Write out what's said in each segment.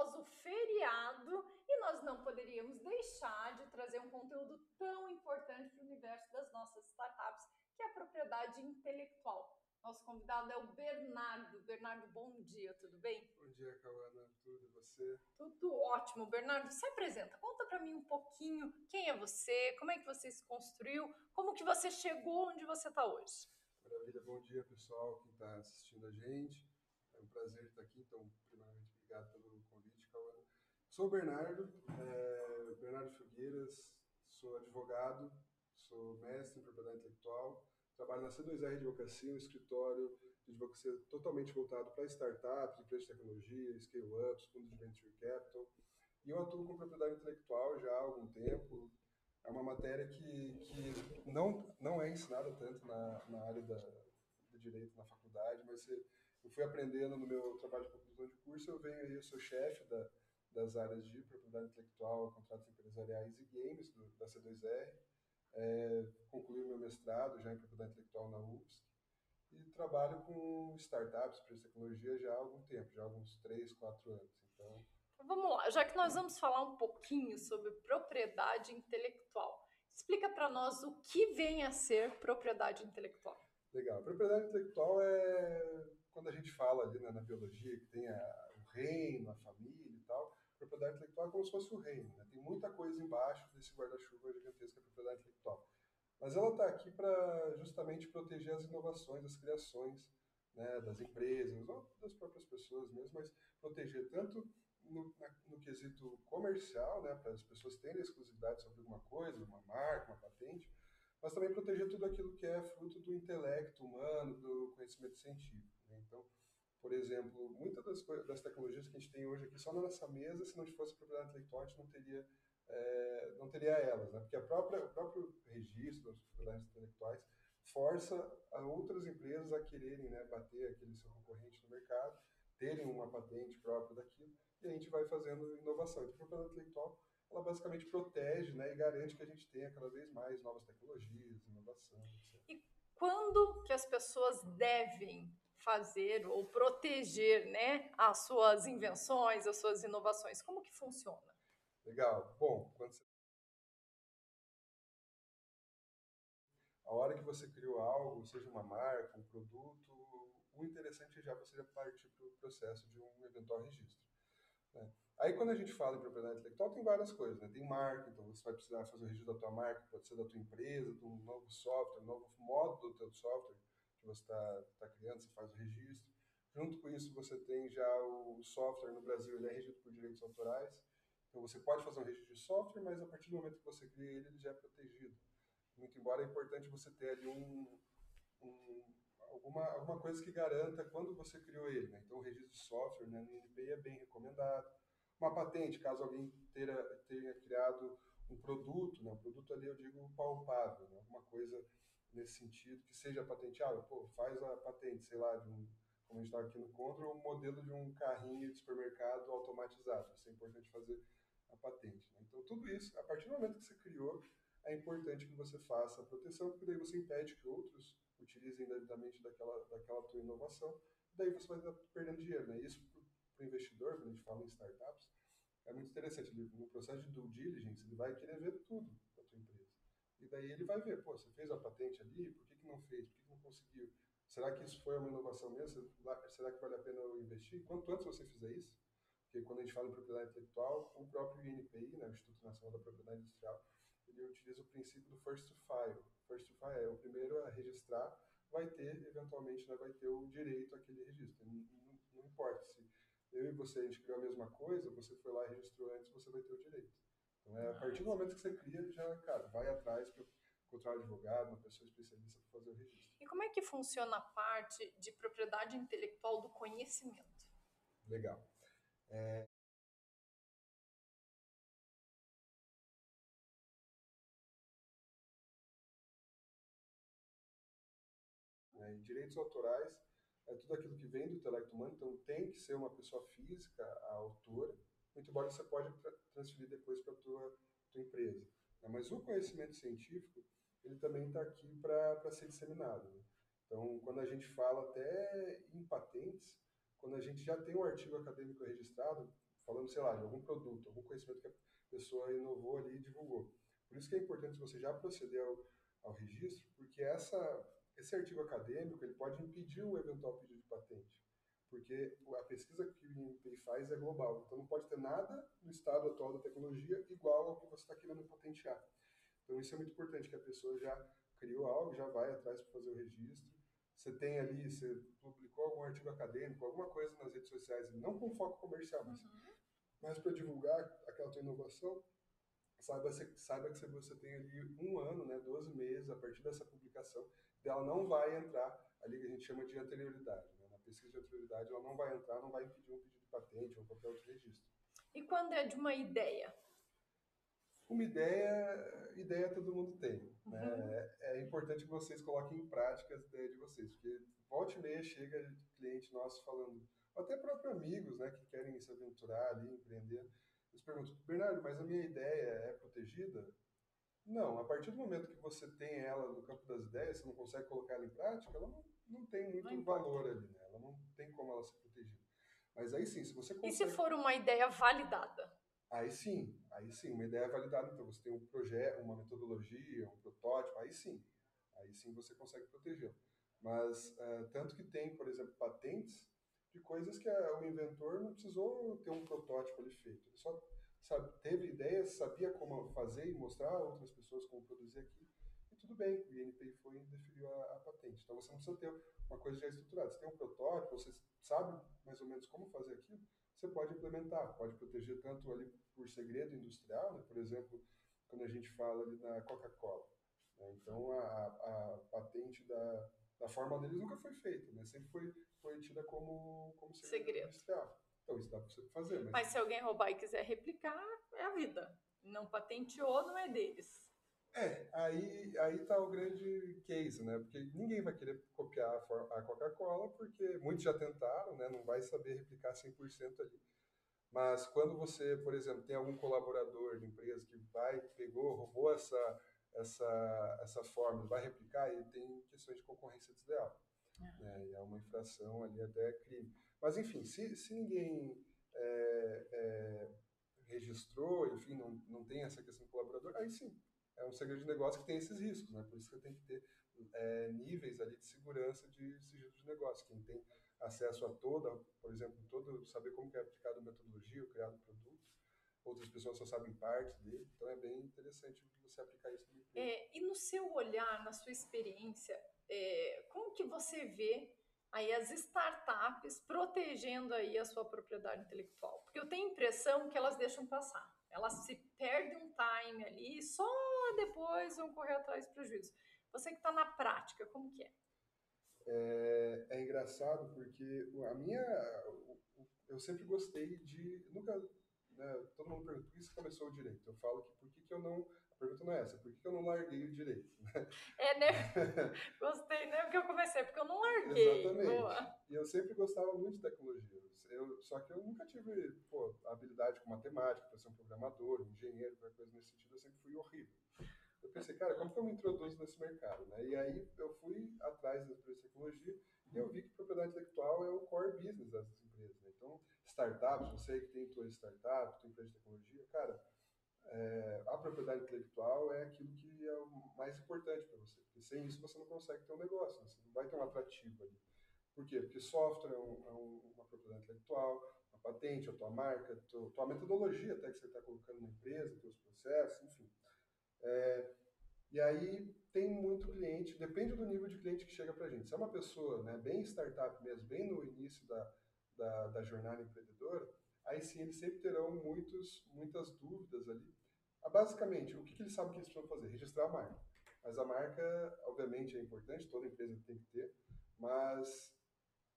após o feriado, e nós não poderíamos deixar de trazer um conteúdo tão importante para o universo das nossas startups, que é a propriedade intelectual. Nosso convidado é o Bernardo. Bernardo, bom dia, tudo bem? Bom dia, Cauana. Tudo e você? Tudo ótimo. Bernardo, se apresenta. Conta para mim um pouquinho quem é você, como é que você se construiu, como que você chegou onde você está hoje. Maravilha. Bom dia, pessoal, que está assistindo a gente. É um prazer estar aqui, então, primeiramente, obrigado pelo Cauana. Sou o Bernardo, é, Bernardo Figueiras, sou advogado, sou mestre em propriedade intelectual, trabalho na C2R Advocacia, um escritório de advocacia totalmente voltado para startups, empresas de tecnologia, scale-ups, fundos de venture capital. E eu atuo com propriedade intelectual já há algum tempo. É uma matéria que, que não, não é ensinada tanto na, na área da, do direito na faculdade, mas eu fui aprendendo no meu trabalho de conclusão de curso. Eu venho aí, eu sou chefe da, das áreas de propriedade intelectual, contratos empresariais e games do, da C2R é, concluí o meu mestrado já em propriedade intelectual na UFSC e trabalho com startups para tecnologia já há algum tempo, já há alguns 3, 4 anos. Então, vamos lá, já que nós vamos falar um pouquinho sobre propriedade intelectual, explica para nós o que vem a ser propriedade intelectual. Legal. Propriedade intelectual é quando a gente fala ali né, na biologia que tem a, o reino, a família e tal propriedade intelectual é como se fosse o reino, né? tem muita coisa embaixo desse guarda-chuva gigantesco que é propriedade intelectual. Mas ela está aqui para justamente proteger as inovações, as criações né, das empresas, ou das próprias pessoas mesmo, mas proteger tanto no, na, no quesito comercial, né, para as pessoas terem exclusividade sobre alguma coisa, uma marca, uma patente, mas também proteger tudo aquilo que é fruto do intelecto humano, do conhecimento científico. Né? Então, por exemplo, muitas das, das tecnologias que a gente tem hoje aqui só na nossa mesa, se não fosse propriedade intelectual, a gente não teria, é, não teria elas, né? Porque a própria, o próprio registro das propriedades intelectuais força a outras empresas a quererem né, bater aquele seu concorrente no mercado, terem uma patente própria daquilo, e a gente vai fazendo inovação. Então, propriedade intelectual, ela basicamente protege né, e garante que a gente tenha cada vez mais novas tecnologias, inovação, etc. E quando que as pessoas devem fazer ou proteger né, as suas invenções, as suas inovações? Como que funciona? Legal. Bom, quando você... a hora que você criou algo, seja uma marca, um produto, o interessante é já você partir para o processo de um eventual registro. Né? Aí quando a gente fala em propriedade intelectual, tem várias coisas, né? Tem marca, então você vai precisar fazer o registro da tua marca, pode ser da tua empresa, de um novo software, um novo modo do teu software que você está tá criando, você faz o registro. Junto com isso, você tem já o software no Brasil, ele é regido por direitos autorais. Então, você pode fazer um registro de software, mas a partir do momento que você cria ele, ele já é protegido. Muito embora é importante você ter ali um, um, alguma, alguma coisa que garanta quando você criou ele. Né? Então, o registro de software né, no INPI é bem recomendado. Uma patente, caso alguém tenha, tenha criado um produto, né? um produto ali eu digo palpável, né? alguma coisa nesse sentido, que seja patenteável, pô, faz a patente, sei lá, de um, como a gente estava aqui no Contra, um modelo de um carrinho de supermercado automatizado. Isso é importante fazer a patente. Né? Então, tudo isso, a partir do momento que você criou, é importante que você faça a proteção, porque daí você impede que outros utilizem devidamente daquela, daquela tua inovação, daí você vai estar perdendo dinheiro. Né? Isso para o investidor, quando a gente fala em startups, é muito interessante. Ele, no processo de due diligence, ele vai querer ver tudo da tua empresa. E daí ele vai ver, pô, você fez a patente ali, por que, que não fez? Por que, que não conseguiu? Será que isso foi uma inovação mesmo? Será que vale a pena eu investir? Quanto antes você fizer isso, porque quando a gente fala em propriedade intelectual, o próprio INPI, né, o Instituto Nacional da Propriedade Industrial, ele utiliza o princípio do first to file. First to file é o primeiro a registrar, vai ter, eventualmente, né, vai ter o direito àquele registro. Não, não, não importa se eu e você, a gente criou a mesma coisa, você foi lá e registrou antes, você vai ter o direito. Então, é, a partir do momento que você cria, já, cara, vai atrás para encontrar um advogado, uma pessoa especialista para fazer o registro. E como é que funciona a parte de propriedade intelectual do conhecimento? Legal. É... É, direitos autorais é tudo aquilo que vem do intelecto humano, então tem que ser uma pessoa física, a autora, muito embora você pode transferir depois para a tua, tua empresa. Né? Mas o conhecimento científico, ele também está aqui para ser disseminado. Né? Então, quando a gente fala até em patentes, quando a gente já tem um artigo acadêmico registrado, falando, sei lá, de algum produto, algum conhecimento que a pessoa inovou ali e divulgou. Por isso que é importante você já proceder ao, ao registro, porque essa, esse artigo acadêmico ele pode impedir um eventual pedido de patente, porque a pesquisa que o INPI faz é global, então não pode ter nada no estado atual da tecnologia igual ao que você está querendo patentear. Então isso é muito importante, que a pessoa já criou algo, já vai atrás para fazer o registro, você tem ali, você publicou algum artigo acadêmico, alguma coisa nas redes sociais, não com foco comercial, mas, uhum. mas para divulgar aquela tua inovação, saiba, saiba que você tem ali um ano, né, 12 meses a partir dessa publicação, ela não vai entrar ali que a gente chama de anterioridade. Né? Na pesquisa de anterioridade, ela não vai entrar, não vai impedir um pedido de patente ou qualquer outro registro. E quando é de uma ideia? Uma ideia, ideia todo mundo tem. Né? Uhum. É, é, importante que vocês coloquem em prática as ideias de vocês, porque volta e meia chega cliente nosso falando, até próprios amigos né, que querem se aventurar ali, empreender, eles perguntam, Bernardo, mas a minha ideia é protegida? Não, a partir do momento que você tem ela no campo das ideias, você não consegue colocar ela em prática, ela não, não tem muito não valor ali, né? Ela não tem como ela ser protegida. Mas aí sim, se você consegue... E se for uma ideia validada? Aí sim, aí sim, uma ideia validada. Então você tem um projeto, uma metodologia, um protótipo, aí sim, aí sim você consegue protegê-lo. Mas uh, tanto que tem, por exemplo, patentes de coisas que a, o inventor não precisou ter um protótipo ali feito. Ele só sabe, teve ideias, sabia como fazer e mostrar a outras pessoas como produzir aqui. E tudo bem, o INPI foi e definiu a, a, patente. Então você não precisa ter uma coisa já estruturada. Você tem um protótipo, você sabe mais ou menos como fazer aquilo, você pode implementar, pode proteger tanto ali por segredo industrial, né? por exemplo, quando a gente fala ali na Coca-Cola. Né? Então a, a, patente da, da forma deles nunca foi feita, né? sempre foi, foi tida como, como segredo, segredo. industrial. Então isso dá para você fazer. Mas... mas se alguém roubar e quiser replicar, é a vida. Não patenteou, não é deles. É, aí, aí tá o grande case, né? Porque ninguém vai querer copiar a Coca-Cola, porque muitos já tentaram, né? Não vai saber replicar 100% ali. Mas quando você, por exemplo, tem algum colaborador de empresa que vai, pegou, roubou essa, essa, essa forma, vai replicar, ele tem questões de concorrência desleal. É. Né? E é uma infração ali até crime. Mas, enfim, se, se ninguém é, é, registrou, enfim, não, não tem essa questão do colaborador, aí sim, é um segredo de negócio que tem esses riscos, né? Por isso que tem que ter é, níveis ali de segurança de sigilo de negócio. Quem tem acesso a toda, por exemplo, todo saber como é aplicado a metodologia, o criado produto, outras pessoas só sabem parte dele, então é bem interessante você aplicar isso é, E no seu olhar, na sua experiência, é, como que você vê aí as startups protegendo aí a sua propriedade intelectual? Porque eu tenho a impressão que elas deixam passar. Elas se perdem um time ali e só depois vão correr atrás do prejuízo. Você que está na prática, como que é? é? É, engraçado porque a minha, eu sempre gostei de, nunca, né, todo mundo pergunta por que você começou o direito. Eu falo que por que, que eu não pergunta não é essa, por que eu não larguei o direito? É, né? Gostei, né? Porque eu comecei, porque eu não larguei. Exatamente. Boa. E eu sempre gostava muito de tecnologia. Eu, só que eu nunca tive pô, habilidade com matemática, para ser um programador, um engenheiro, qualquer coisa nesse sentido, eu sempre fui horrível. Eu pensei, cara, como que eu me introduzo nesse mercado? Né? E aí eu fui atrás da empresa de tecnologia e eu vi que propriedade intelectual é o core business dessas empresas. Né? Então, startups, você que tem tua startup, tua empresa de tecnologia, cara, é, a propriedade intelectual é aquilo que é o mais importante para você, porque sem isso você não consegue ter um negócio, né? você não vai ter um atrativo ali. Por quê? Porque software é, um, é um, uma propriedade intelectual, uma patente, a tua marca, a tua, tua metodologia até que você está colocando na empresa, teus processos, enfim. É, e aí tem muito cliente, depende do nível de cliente que chega para a gente. Se é uma pessoa né, bem startup mesmo, bem no início da, da, da jornada empreendedora, aí sim eles sempre terão muitos, muitas dúvidas ali. Ah, basicamente, o que, que eles sabem que eles precisam fazer? Registrar a marca. Mas a marca, obviamente, é importante, toda empresa tem que ter, mas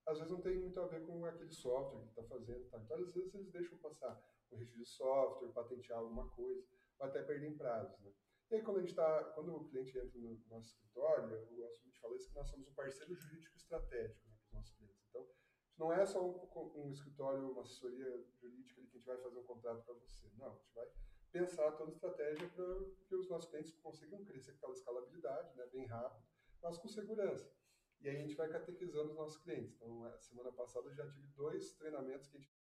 às vezes não tem muito a ver com aquele software que está fazendo. Tá? Então, às vezes, eles deixam passar o registro de software, patentear alguma coisa, ou até perder prazos. Né? E aí, quando, a gente tá, quando o cliente entra no nosso escritório, eu gosto falar isso, que nós somos um parceiro jurídico estratégico né, para os nossos clientes. Então, não é só um, um, escritório, uma assessoria jurídica que a gente vai fazer um contrato para você. Não, a gente vai pensar toda a estratégia para que os nossos clientes consigam crescer com aquela escalabilidade, né, bem rápido, mas com segurança. e aí a gente vai catequizando os nossos clientes. Então, semana passada eu já tive dois treinamentos que a gente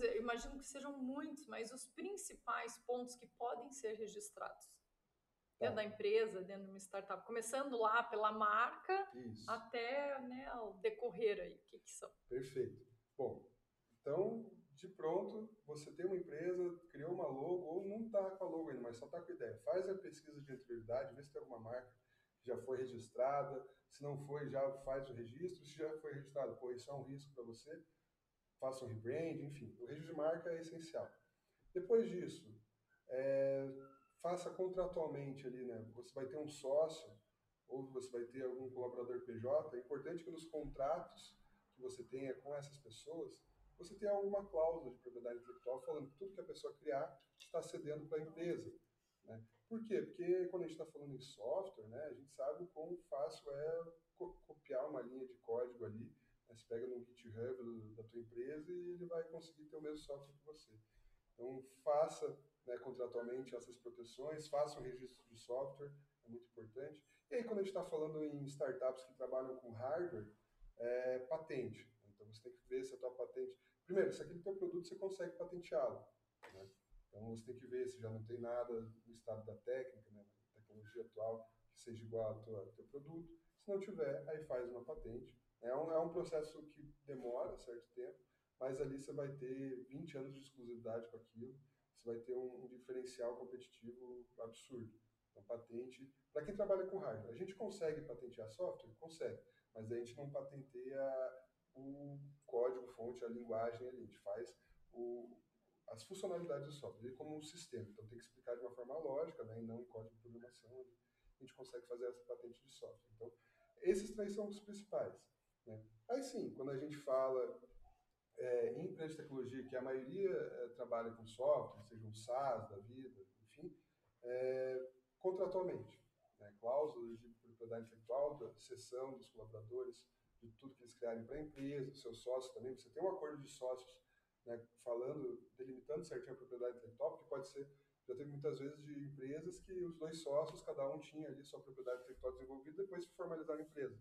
dizer, imagino que sejam muitos, mas os principais pontos que podem ser registrados dentro tá. da empresa, dentro de uma startup, começando lá pela marca Isso. até né, o decorrer aí, o que, que são? Perfeito. Bom, então, de pronto, você tem uma empresa, criou uma logo, ou não está com a logo ainda, mas só está com a ideia. Faz a pesquisa de anterioridade, vê se tem alguma marca que já foi registrada, se não foi, já faz o registro, se já foi registrado, pô, isso é um risco para você, faça um rebrand, enfim, o registro de marca é essencial. Depois disso, é, faça contratualmente ali, né? Você vai ter um sócio ou você vai ter algum colaborador PJ. É importante que nos contratos que você tenha com essas pessoas, você tenha alguma cláusula de propriedade intelectual falando que tudo que a pessoa criar está cedendo para a empresa. Né? Por quê? Porque quando a gente está falando em software, né, a gente sabe o quão fácil é copiar uma linha de código ali você pega no GitHub da tua empresa e ele vai conseguir ter o mesmo software que você. Então, faça né, contratualmente essas proteções, faça um registro de software, é muito importante. E aí, quando a gente está falando em startups que trabalham com hardware, é patente. Então, você tem que ver se a tua patente... Primeiro, se aquele teu produto você consegue patenteá-lo. Né? Então, você tem que ver se já não tem nada no estado da técnica, né, tecnologia atual, que seja igual ao teu produto. Se não tiver, aí faz uma patente. É um, é um processo que demora certo tempo, mas ali você vai ter 20 anos de exclusividade com aquilo, você vai ter um, um diferencial competitivo absurdo. Então, patente, para quem trabalha com hardware, a gente consegue patentear software? Consegue, mas a gente não patenteia o código-fonte, a linguagem ali, a gente faz o, as funcionalidades do software, como um sistema. Então, tem que explicar de uma forma lógica, né, e não em código de programação, a gente consegue fazer essa patente de software. Então, esses três são os principais. Né? Aí sim, quando a gente fala é, em empresas de tecnologia, que a maioria é, trabalha com software, seja um SaaS da vida, enfim, é, contratualmente. Né? Cláusulas de propriedade intelectual, da cessão dos colaboradores, de tudo que eles criarem para a empresa, seus sócios também. Você tem um acordo de sócios né, falando, delimitando certinho a propriedade intelectual, porque pode ser já teve muitas vezes de empresas que os dois sócios, cada um tinha ali sua propriedade intelectual desenvolvida, depois formalizaram a empresa.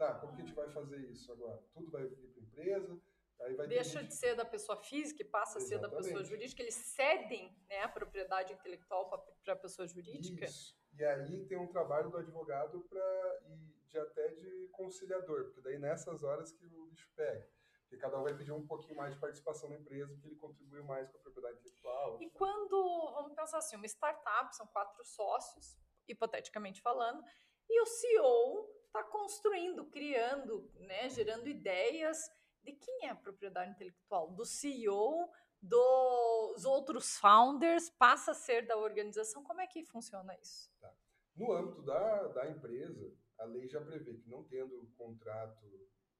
Tá, como que a gente vai fazer isso agora? Tudo vai vir para a empresa, aí vai Deixa de ser da pessoa física e passa Exatamente. a ser da pessoa jurídica. Eles cedem né, a propriedade intelectual para a pessoa jurídica. Isso. E aí tem um trabalho do advogado para e de até de conciliador, porque daí nessas horas que o bicho pega. Porque cada um vai pedir um pouquinho mais de participação na empresa, porque ele contribuiu mais com a propriedade intelectual. E quando, vamos pensar assim, uma startup, são quatro sócios, hipoteticamente falando, e o CEO está construindo, criando, né, gerando ideias de quem é a propriedade intelectual? Do CEO, dos outros founders, passa a ser da organização? Como é que funciona isso? Tá. No âmbito da, da empresa, a lei já prevê que não tendo contrato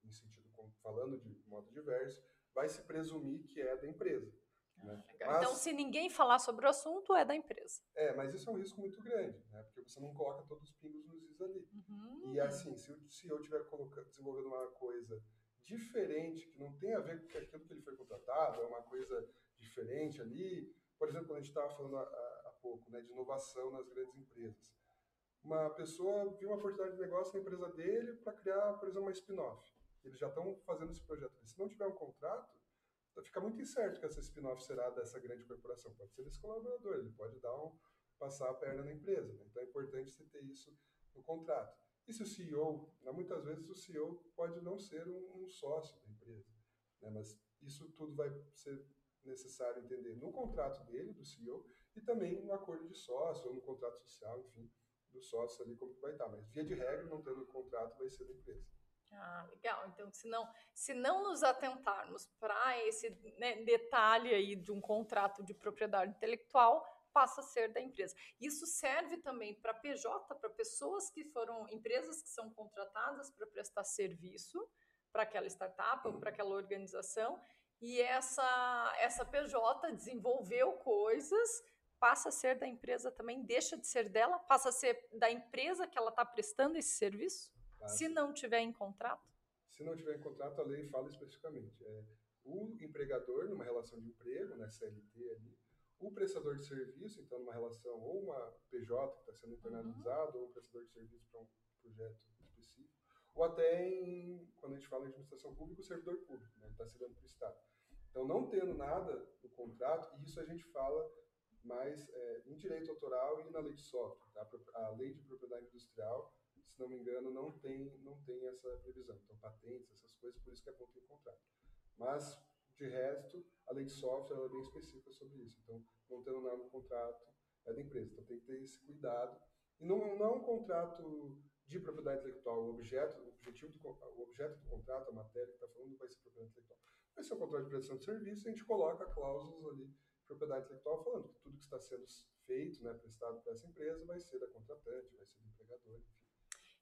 em sentido falando de modo diverso, vai se presumir que é da empresa. Né? Mas, então, se ninguém falar sobre o assunto, é da empresa. É, mas isso é um risco muito grande, né? porque você não coloca todos os pingos nos is ali. Uhum. E assim, se, se eu estiver desenvolvendo uma coisa diferente, que não tem a ver com aquilo que ele foi contratado, é uma coisa diferente ali. Por exemplo, quando a gente estava falando há, pouco né, de inovação nas grandes empresas. Uma pessoa viu uma oportunidade de negócio na empresa dele para criar, por exemplo, uma spin-off. Eles já estão fazendo esse projeto. Se não tiver um contrato, fica muito incerto que essa spin-off será dessa grande corporação. Pode ser desse colaborador, ele pode dar um, passar a perna na empresa. Né? Então é importante você ter isso no contrato. E se o CEO, né, muitas vezes o CEO pode não ser um, um sócio da empresa, né? mas isso tudo vai ser necessário entender no contrato dele, do CEO, e também no acordo de sócio, ou no contrato social, enfim, do sócio ali, como que vai estar. Mas, via de regra, não tendo contrato, vai ser da empresa. Ah, legal. Então, se não, se não nos atentarmos para esse né, detalhe aí de um contrato de propriedade intelectual, passa a ser da empresa. Isso serve também para PJ, para pessoas que foram empresas que são contratadas para prestar serviço para aquela startup ou para aquela organização, e essa essa PJ desenvolveu coisas passa a ser da empresa também, deixa de ser dela, passa a ser da empresa que ela está prestando esse serviço, passa. se não tiver em contrato? Se não tiver em contrato, a lei fala especificamente. É, o empregador, numa relação de emprego, né, CLT ali, o prestador de serviço, então numa relação ou uma PJ que está sendo internalizado, uhum. ou um prestador de serviço para um projeto específico, ou até em, quando a gente fala em administração pública, o servidor público, né, está sendo para o Estado. Então, não tendo nada no contrato, e isso a gente fala mais é, em direito autoral e na lei de software. Tá? A lei de propriedade industrial, se não me engano, não tem, não tem essa previsão. Então, patentes, essas coisas, por isso que é ponto em contrato. Mas, de resto, a lei de software é bem específica sobre isso. Então, não tendo nada no contrato, é da empresa. Então, tem que ter esse cuidado. E não, não é um contrato de propriedade intelectual. O objeto, o objetivo do, o objeto do contrato, a matéria que está falando, vai ser propriedade intelectual. Vai ser um contrato de prestação de serviço, a gente coloca cláusulas ali de propriedade intelectual falando que tudo que está sendo feito, né, prestado para essa empresa, vai ser da contratante, vai ser do empregador, enfim.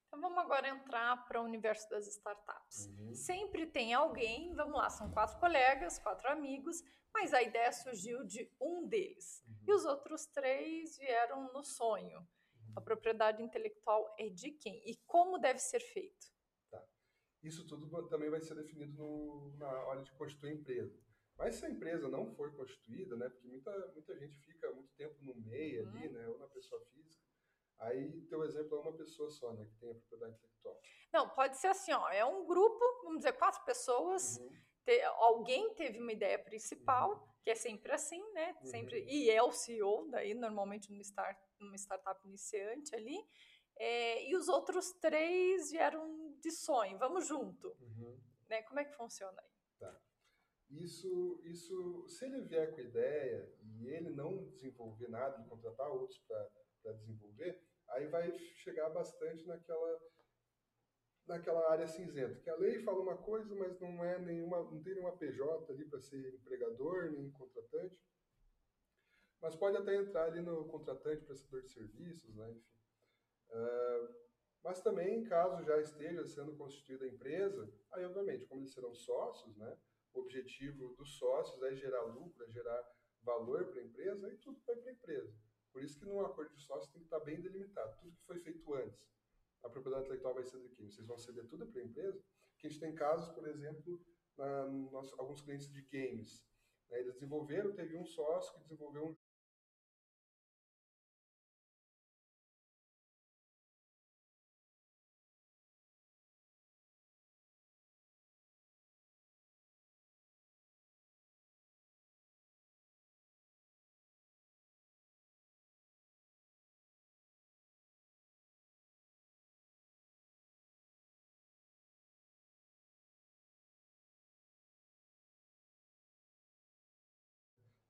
Então vamos agora entrar para o universo das startups. Uhum. Sempre tem alguém, vamos lá, são quatro colegas, quatro amigos, mas a ideia surgiu de um deles. Uhum. E os outros três vieram no sonho. Uhum. A propriedade intelectual é de quem? E como deve ser feito? Tá. Isso tudo também vai ser definido no, na hora de constituir a empresa. Mas se a empresa não for constituída, né, porque muita, muita gente fica muito tempo no meio ali, uhum. né, ou na pessoa física, Aí, teu exemplo é uma pessoa só, né, que tem a propriedade intelectual. Não, pode ser assim, ó, é um grupo, vamos dizer, quatro pessoas, uhum. te, alguém teve uma ideia principal, uhum. que é sempre assim, né, uhum. sempre, e é o CEO, daí, normalmente numa, start, numa startup iniciante ali, é, e os outros três vieram de sonho, vamos junto, uhum. né, como é que funciona aí? Tá. Isso, isso, se ele vier com ideia e ele não desenvolver nada e contratar outros para desenvolver, aí vai chegar bastante naquela naquela área cinzenta, que a lei fala uma coisa, mas não é nenhuma, não tem nenhuma PJ ali para ser empregador, nem contratante. Mas pode até entrar ali no contratante, prestador de serviços, né, enfim. Uh, mas também, caso já esteja sendo constituída a empresa, aí obviamente, como eles serão sócios, né, o objetivo dos sócios é gerar lucro, é gerar valor para a empresa, aí tudo vai para a empresa. Por isso que num acordo de sócio tem que estar bem delimitado. Tudo que foi feito antes, a propriedade intelectual vai ser de quem? Vocês vão ceder tudo para a empresa? Que a gente tem casos, por exemplo, na, alguns clientes de games. Né? Eles desenvolveram, teve um sócio que desenvolveu um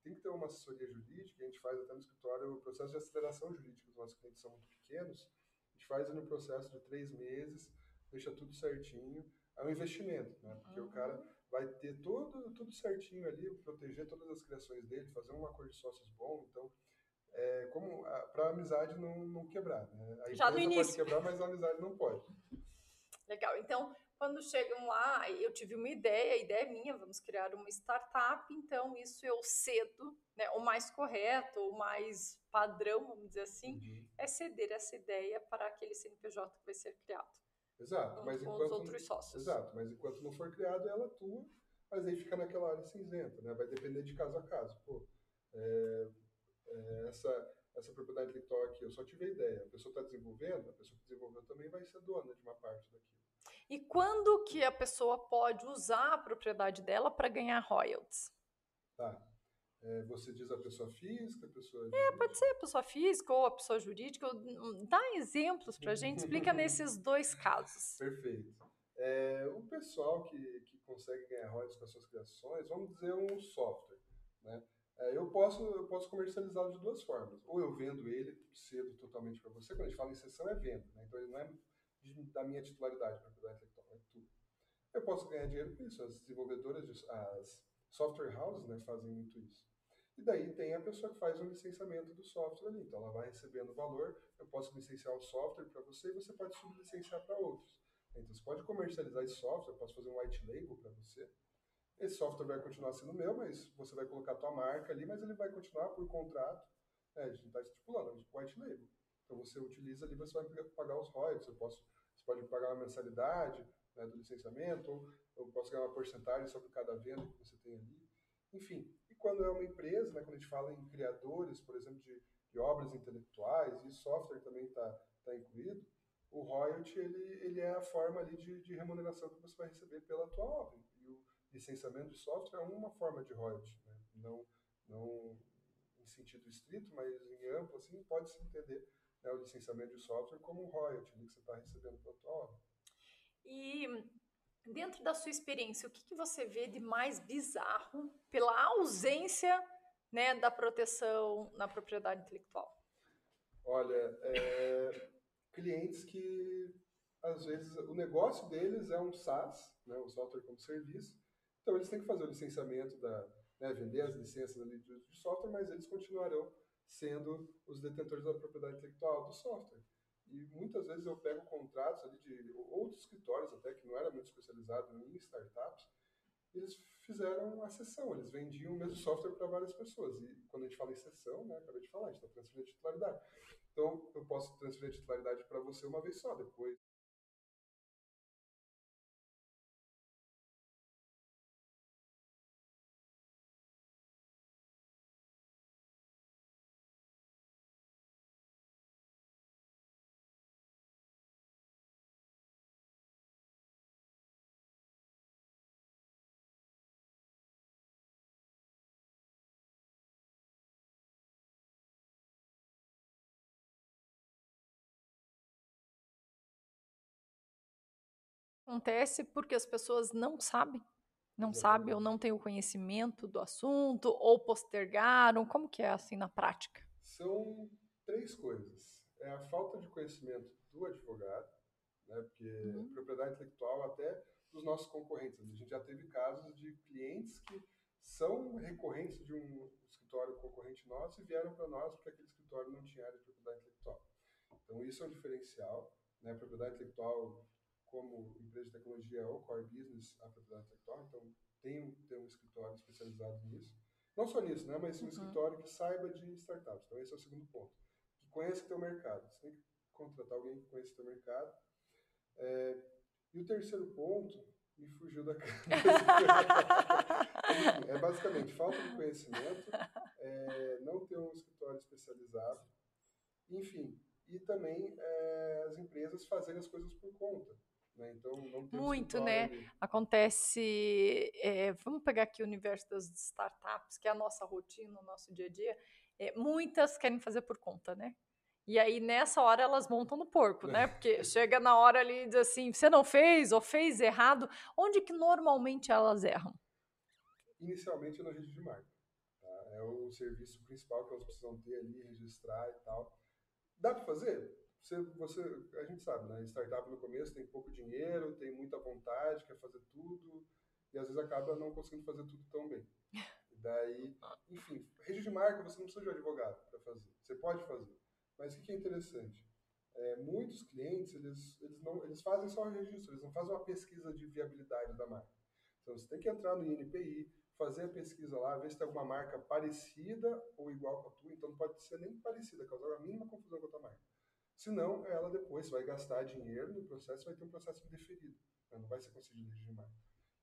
tem que ter uma assessoria jurídica, a gente faz até no escritório o processo de aceleração jurídica, os nossos clientes são muito pequenos, a gente faz no processo de três meses, deixa tudo certinho, é um investimento, né? Porque uhum. o cara vai ter tudo, tudo certinho ali, proteger todas as criações dele, fazer um acordo de sócios bom, então é, como para a amizade não, não quebrar, né? A Já no início. pode quebrar, mas a amizade não pode. Legal. Então, quando chegam lá, eu tive uma ideia, a ideia é minha, vamos criar uma startup, então isso eu cedo, né, o mais correto, o mais padrão, vamos dizer assim, uhum. é ceder essa ideia para aquele CNPJ que vai ser criado. Exato, mas com enquanto, os outros sócios. Exato, mas enquanto não for criado, ela atua, mas aí fica naquela área cinzenta, né? Vai depender de caso a caso. Pô, é, é, essa, essa propriedade intelectual aqui, eu só tive a ideia, a pessoa está desenvolvendo, a pessoa que desenvolveu também vai ser dona de uma parte daquilo. E quando que a pessoa pode usar a propriedade dela para ganhar royalties? Tá. É, você diz a pessoa física, a pessoa jurídica? É, pode ser a pessoa física ou a pessoa jurídica. Dá exemplos para a gente, explica nesses dois casos. Perfeito. É, o pessoal que, que consegue ganhar royalties com as suas criações, vamos dizer um software, né? É, eu posso, eu posso comercializá-lo de duas formas. Ou eu vendo ele cedo totalmente para você, quando a gente fala em sessão é venda, né? então ele não é da minha titularidade, propriedade intelectual, é tudo. Eu posso ganhar dinheiro com isso. As desenvolvedoras, as software houses, né, fazem muito isso. E daí tem a pessoa que faz o licenciamento do software ali. Então ela vai recebendo valor, eu posso licenciar o software para você e você pode sublicenciar para outros. Então você pode comercializar esse software, eu posso fazer um white label para você. Esse software vai continuar sendo meu, mas você vai colocar a tua marca ali, mas ele vai continuar por contrato É, a gente está estipulando, white label. Então você utiliza ali, você vai pagar os royalties, eu posso, você pode pagar uma mensalidade né, do licenciamento, ou eu posso ganhar uma porcentagem sobre cada venda que você tem ali. Enfim, e quando é uma empresa, né, quando a gente fala em criadores, por exemplo, de, de obras intelectuais, e software também está tá incluído, o royalty ele, ele é a forma ali de, de remuneração que você vai receber pela tua obra. E o licenciamento de software é uma forma de royalty, né? não, não em sentido estrito, mas em amplo, assim, pode-se entender né, o licenciamento de software como um royalty ali que você está recebendo pela tua obra. E dentro da sua experiência, o que, que você vê de mais bizarro pela ausência né, da proteção na propriedade intelectual? Olha, é, clientes que às vezes o negócio deles é um SaaS, né, o software como serviço, então eles têm que fazer o licenciamento da, né, vender as licenças de software, mas eles continuarão sendo os detentores da propriedade intelectual do software. E muitas vezes eu pego contratos ali de outros escritórios até que não era muito especializado em startups, eles fizeram uma sessão, eles vendiam o mesmo software para várias pessoas. E quando a gente fala em sessão, né, acabei de falar, a gente está transferindo a titularidade. Então, eu posso transferir a titularidade para você uma vez só, depois Acontece porque as pessoas não sabem, não sabem ou não têm o conhecimento do assunto ou postergaram. Como que é assim na prática? São três coisas. É a falta de conhecimento do advogado, né, porque uhum. propriedade intelectual até dos nossos concorrentes. A gente já teve casos de clientes que são recorrentes de um escritório concorrente nosso e vieram para nós porque aquele escritório não tinha área de propriedade intelectual. Então isso é um diferencial. Né? Propriedade intelectual como empresa de tecnologia ou core business a propriedade intelectual, então tem um, tem um escritório especializado nisso. Não só nisso, né, mas um uhum. escritório que saiba de startups. Então esse é o segundo ponto. Que conheça o teu mercado. Você tem que contratar alguém que conheça o teu mercado. É, e o terceiro ponto me fugiu da cabeça. é basicamente falta de conhecimento, é, não ter um escritório especializado, enfim, e também é, as empresas fazerem as coisas por conta. Né? Então, Muito, né? Ali. Acontece. É, vamos pegar aqui o universo das startups, que é a nossa rotina, o nosso dia a dia. É, muitas querem fazer por conta, né? E aí, nessa hora, elas montam no porco, né? Porque chega na hora ali e diz assim: você não fez ou fez errado. Onde que normalmente elas erram? Inicialmente no registro de marca. Tá? É o serviço principal que elas precisam ter ali, registrar e tal. Dá para fazer? Você, você, a gente sabe, né? Startup no começo tem pouco dinheiro, tem muita vontade, quer fazer tudo, e às vezes acaba não conseguindo fazer tudo tão bem. E daí, enfim, registro de marca você não precisa de um advogado para fazer, você pode fazer. Mas o que é interessante? É, muitos clientes, eles, eles, não, eles fazem só o registro, eles não fazem uma pesquisa de viabilidade da marca. Então você tem que entrar no INPI, fazer a pesquisa lá, ver se tem alguma marca parecida ou igual com a tua, então não pode ser nem parecida, causar a mínima confusão com a tua marca. Senão, ela depois vai gastar dinheiro no processo vai ter um processo indeferido. Né? Não vai ser registrar.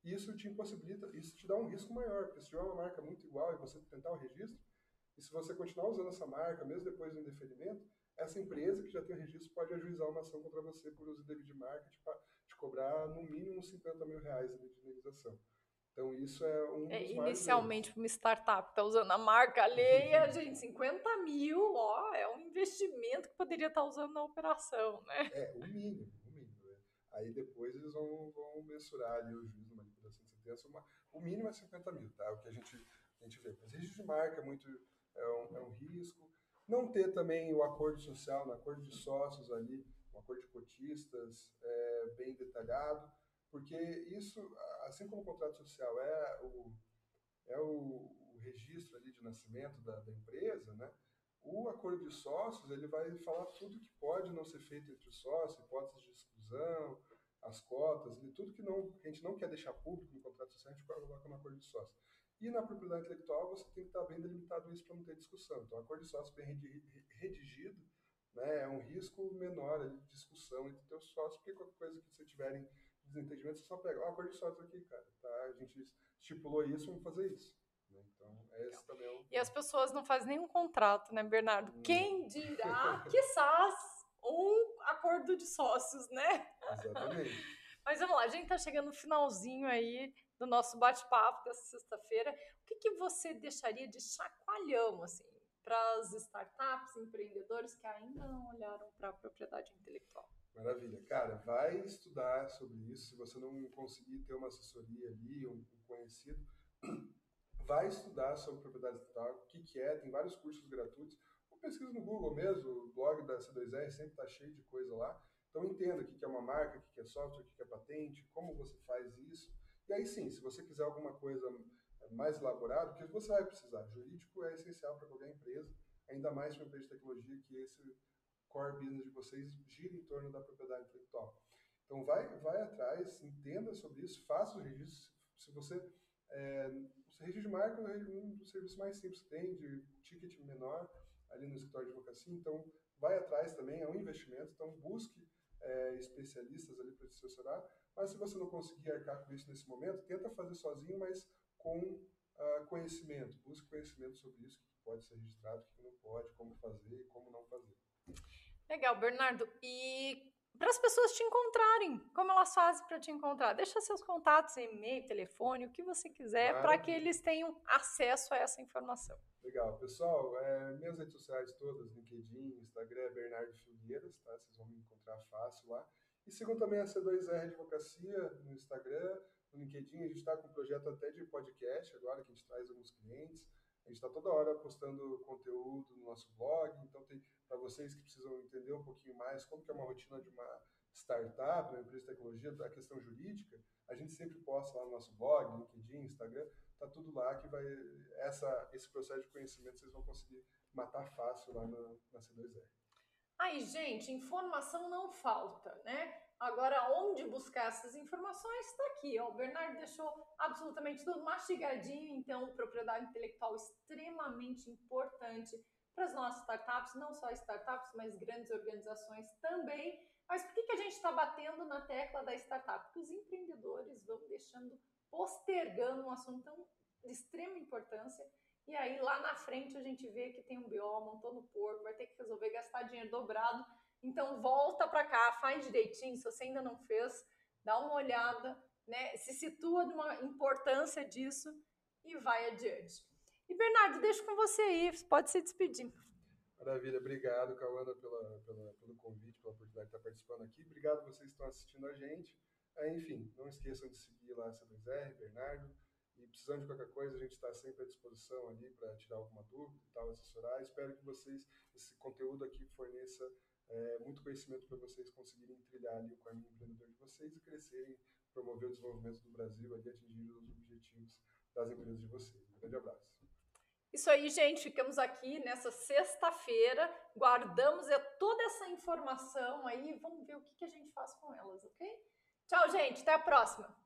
E isso te impossibilita, isso te dá um risco maior, porque se tiver uma marca muito igual e você tentar o registro, e se você continuar usando essa marca, mesmo depois do indeferimento, essa empresa que já tem o registro pode ajuizar uma ação contra você por uso indevido de marca, te, te cobrar no mínimo 50 mil reais de indenização. Então, isso é um é, Inicialmente, para uma startup está usando a marca alheia, gente, 50 mil, ó, é um investimento que poderia estar tá usando na operação, né? É, o mínimo, o mínimo. Né? Aí depois eles vão, vão mensurar ali o juiz numa liquidação de sentença. Uma, o mínimo é 50 mil, tá? O que a gente, a gente vê. Mas registro de marca é muito, é um, é um risco. Não ter também o acordo social, no acordo de sócios ali, um acordo de cotistas é, bem detalhado porque isso, assim como o contrato social é o, é o, o registro ali de nascimento da, da, empresa, né? o acordo de sócios ele vai falar tudo que pode não ser feito entre os sócios, hipóteses de exclusão, as cotas, tudo que, não, que a gente não quer deixar público no contrato social, a gente coloca no acordo de sócios. E na propriedade intelectual você tem que estar bem delimitado isso para não ter discussão. Então, acordo de sócio bem redigido né, é um risco menor de discussão entre teus sócios, porque qualquer coisa que você tiverem desentendimento, você só pega, ó, oh, acordo de sócios aqui, cara, tá? A gente estipulou isso, vamos fazer isso. Né? Então, esse também é um... E as pessoas não fazem nenhum contrato, né, Bernardo? Hum. Quem dirá, quizás, um acordo de sócios, né? Exatamente. Mas vamos lá, a gente está chegando no finalzinho aí do nosso bate-papo dessa sexta-feira. O que, que você deixaria de chacoalhão, assim, para as startups, empreendedores que ainda não olharam para a propriedade intelectual? Maravilha. Cara, vai estudar sobre isso. Se você não conseguir ter uma assessoria ali, um conhecido, vai estudar sobre propriedade intelectual, o que, que é, tem vários cursos gratuitos. Ou pesquisa no Google mesmo, o blog da C2R sempre está cheio de coisa lá. Então entenda o que é uma marca, o que é software, o que é patente, como você faz isso. E aí sim, se você quiser alguma coisa mais elaborada, porque você vai precisar. Jurídico é essencial para qualquer empresa, ainda mais para uma empresa de tecnologia que esse core business de vocês gira em torno da propriedade intelectual. Então vai, vai atrás, entenda sobre isso, faça o registro. Se você é, o registro de marca é um dos serviços mais simples que tem, de ticket menor ali no escritório de advocacia. Então vai atrás também, é um investimento. Então busque é, especialistas ali para te assessorar. Mas se você não conseguir arcar com isso nesse momento, tenta fazer sozinho, mas com uh, conhecimento. Busque conhecimento sobre isso, que pode ser registrado, que não pode, como fazer e como não fazer. Legal, Bernardo. E para as pessoas te encontrarem, como elas fazem para te encontrar? Deixa seus contatos, e-mail, telefone, o que você quiser, para que eles tenham acesso a essa informação. Legal. Pessoal, é, minhas redes sociais todas, LinkedIn, Instagram, é Bernardo Filgueiras, tá? Vocês vão me encontrar fácil lá. E sigam também a C2R Advocacia no Instagram, no LinkedIn. A gente está com um projeto até de podcast agora, que a gente traz alguns clientes. A gente está toda hora postando conteúdo no nosso blog, então tem para vocês que precisam entender um pouquinho mais como que é uma rotina de uma startup, uma empresa de tecnologia, a questão jurídica, a gente sempre posta lá no nosso blog, LinkedIn, Instagram, tá tudo lá que vai essa esse processo de conhecimento vocês vão conseguir matar fácil lá na, na C2R. Aí, gente, informação não falta, né? Agora, onde buscar essas informações está aqui. Ó. O Bernardo deixou absolutamente tudo mastigadinho, então, propriedade intelectual extremamente importante para as nossas startups, não só startups, mas grandes organizações também. Mas por que, que a gente está batendo na tecla da startup? Porque os empreendedores vão deixando, postergando um assunto tão de extrema importância. E aí lá na frente a gente vê que tem um BO, montou no porco, vai ter que resolver gastar dinheiro dobrado. Então volta para cá, faz direitinho. Se você ainda não fez, dá uma olhada, né? Se situa numa importância disso e vai adiante. E Bernardo, deixo com você aí, pode se despedir. Maravilha, obrigado, Cauana, pela, pela, pelo convite, pela oportunidade de estar participando aqui. Obrigado vocês que estão assistindo a gente. É, enfim, não esqueçam de seguir lá a C2R, Bernardo. E precisando de qualquer coisa, a gente está sempre à disposição ali para tirar alguma dúvida e tal, assessorar. Espero que vocês, esse conteúdo aqui, forneça é, muito conhecimento para vocês conseguirem trilhar ali o caminho empreendedor de vocês e crescerem, promover o desenvolvimento do Brasil ali, atingir os objetivos das empresas de vocês. Um grande abraço. Isso aí, gente. Ficamos aqui nessa sexta-feira. Guardamos é, toda essa informação aí. Vamos ver o que a gente faz com elas, ok? Tchau, gente. Até a próxima.